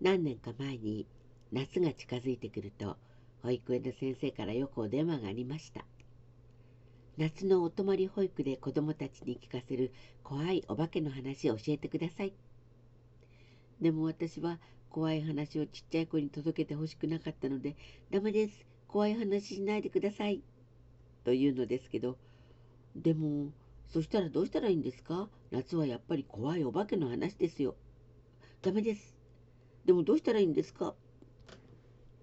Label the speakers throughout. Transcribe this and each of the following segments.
Speaker 1: 何年か前に夏が近づいてくると保育園の先生からよくお電話がありました。夏のお泊まり保育で子どもたちに聞かせる怖いお化けの話を教えてください。でも私は怖い話をちっちゃい子に届けてほしくなかったのでダメです。怖い話しないでください。というのですけどでもそしたらどうしたらいいんですか？夏はやっぱり怖いお化けの話ですよ。ダメです。でもどうしたらいいんですか？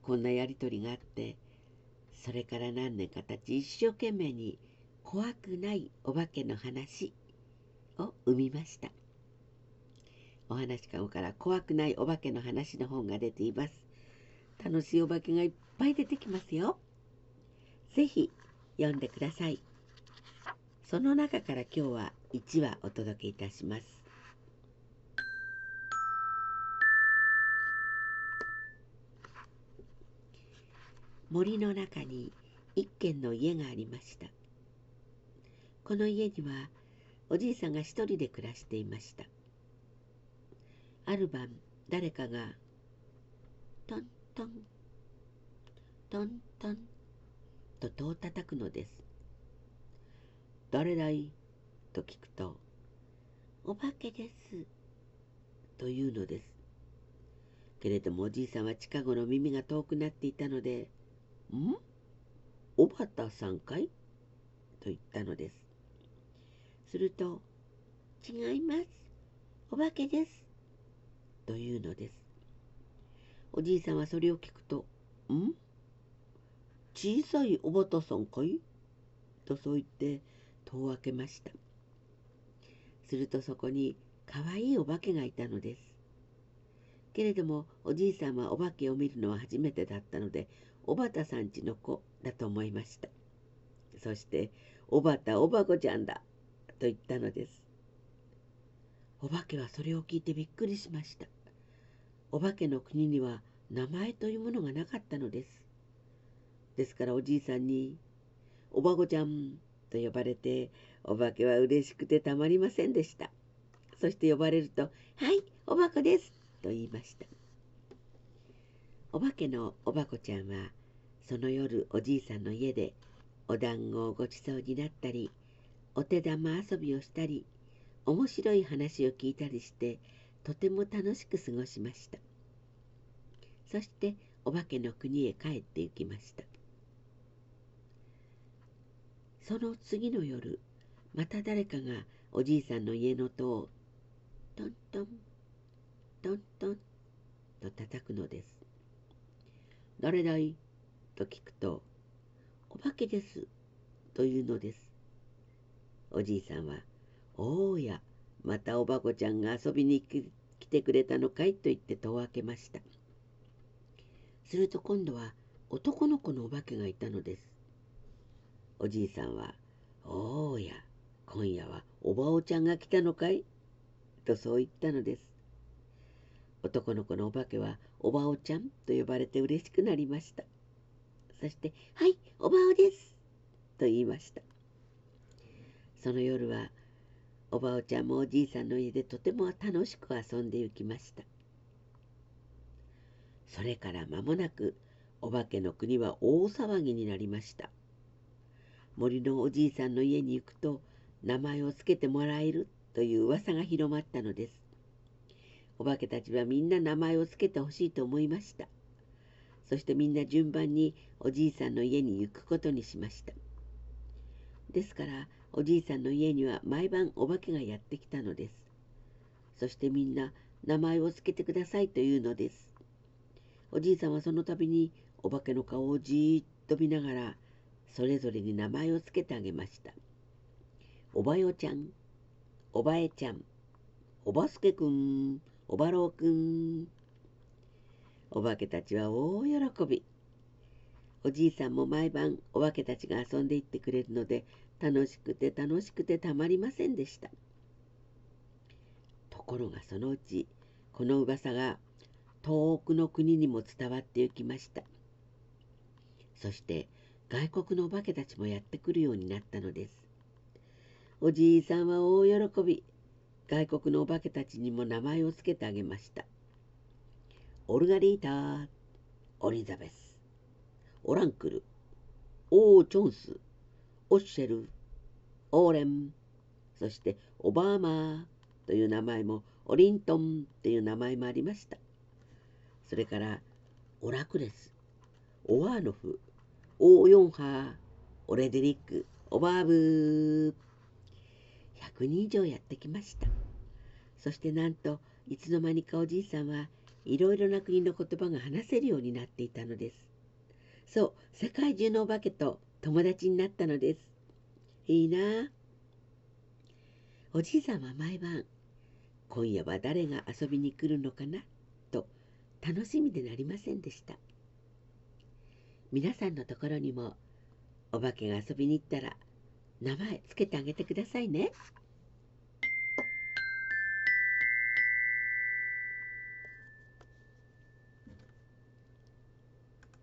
Speaker 1: こんなやりとりがあってそれから何年か経ち一生懸命に怖くないお化けの話を生みました。お話かごから怖くないお化けの話の本が出ています。楽しいお化けがいっぱい出てきますよ。ぜひ読んでください。その中から今日は1話お届けいたします。森の中に一軒の家がありました。この家にはおじいさんが一人で暮らしていました。ある晩誰かがトントントントンと戸を叩くのです。誰だい？と聞くとお化けです。というのです。けれどもおじいさんは近頃耳が遠くなっていたので「んおばたさんかい?」と言ったのです。すると「違います。お化けです」というのです。おじいさんはそれを聞くと「ん？小さいおばたさんかい?」とそう言って戸を開けました。するとそこにかわいいお化けがいたのですけれどもおじいさんはお化けを見るのは初めてだったのでおばたさんちの子だと思いました。そして「おばたおばこちゃんだ」と言ったのです。お化けはそれを聞いてびっくりしました。お化けの国には名前というものがなかったのです。ですからおじいさんに「おばこちゃん」と呼ばれてお化けは嬉しくてたまりませんでした。そして呼ばれると「はいおばこです」と言いました。お化けのおばこちゃんはその夜おじいさんの家でお団子をごちそうになったりお手玉遊びをしたり面白い話を聞いたりしてとても楽しく過ごしました。そしてお化けの国へ帰って行きました。その次の夜また誰かがおじいさんの家の戸をトントントントンと叩くのです。誰だいと聞くとお化けですというのです。おじいさんはおおやまたおばこちゃんが遊びに来てくれたのかい？と言って戸を開けました。すると今度は男の子のお化けがいたのですおじいさんは「おおや今夜はおばおちゃんが来たのかい?」とそう言ったのです。男の子のお化けはおばおちゃん？と呼ばれて嬉しくなりました。そして「はいおばおです」と言いました。その夜はおばおちゃんもおじいさんの家でとても楽しく遊んで行きました。それから間もなくお化けの国は大騒ぎになりました。森のおじいさんの家に行くと名前を付けてもらえるという噂が広まったのです。お化けたちはみんな名前を付けてほしいと思いました。そしてみんな順番におじいさんの家に行くことにしました。ですからおじいさんの家には毎晩お化けがやってきたのです。そしてみんな名前を付けてくださいというのです。おじいさんはその度にお化けの顔をじーっと見ながらそれぞれに名前を付けてあげました。おばよちゃんおばえちゃんおばすけくんおばろうくんお化けたちは大喜び。おじいさんも毎晩お化けたちが遊んでいってくれるので楽しくて楽しくてたまりませんでした。ところがそのうちこの噂が遠くの国にも伝わって行きました。そして外国のお化けたちもやってくるようになったのです。おじいさんは大喜び。外国のお化けたちにも名前を付けてあげました。オルガリータオリザベスオランクルオー・チョンスオッシェルオーレンそしてオバーマーという名前もオリントンという名前もありました。それからオラクレスオワーノフオーヨンハーオレデリックオバーブー。100人以上やってきました。そしてなんといつの間にかおじいさんはいろいろな国の言葉が話せるようになっていたのです。そう世界中のお化けと友達になったのです。いいな。おじいさんは毎晩今夜は誰が遊びに来るのかな？と楽しみでなりませんでした。皆さんのところにもお化けが遊びに行ったら名前つけてあげてくださいね。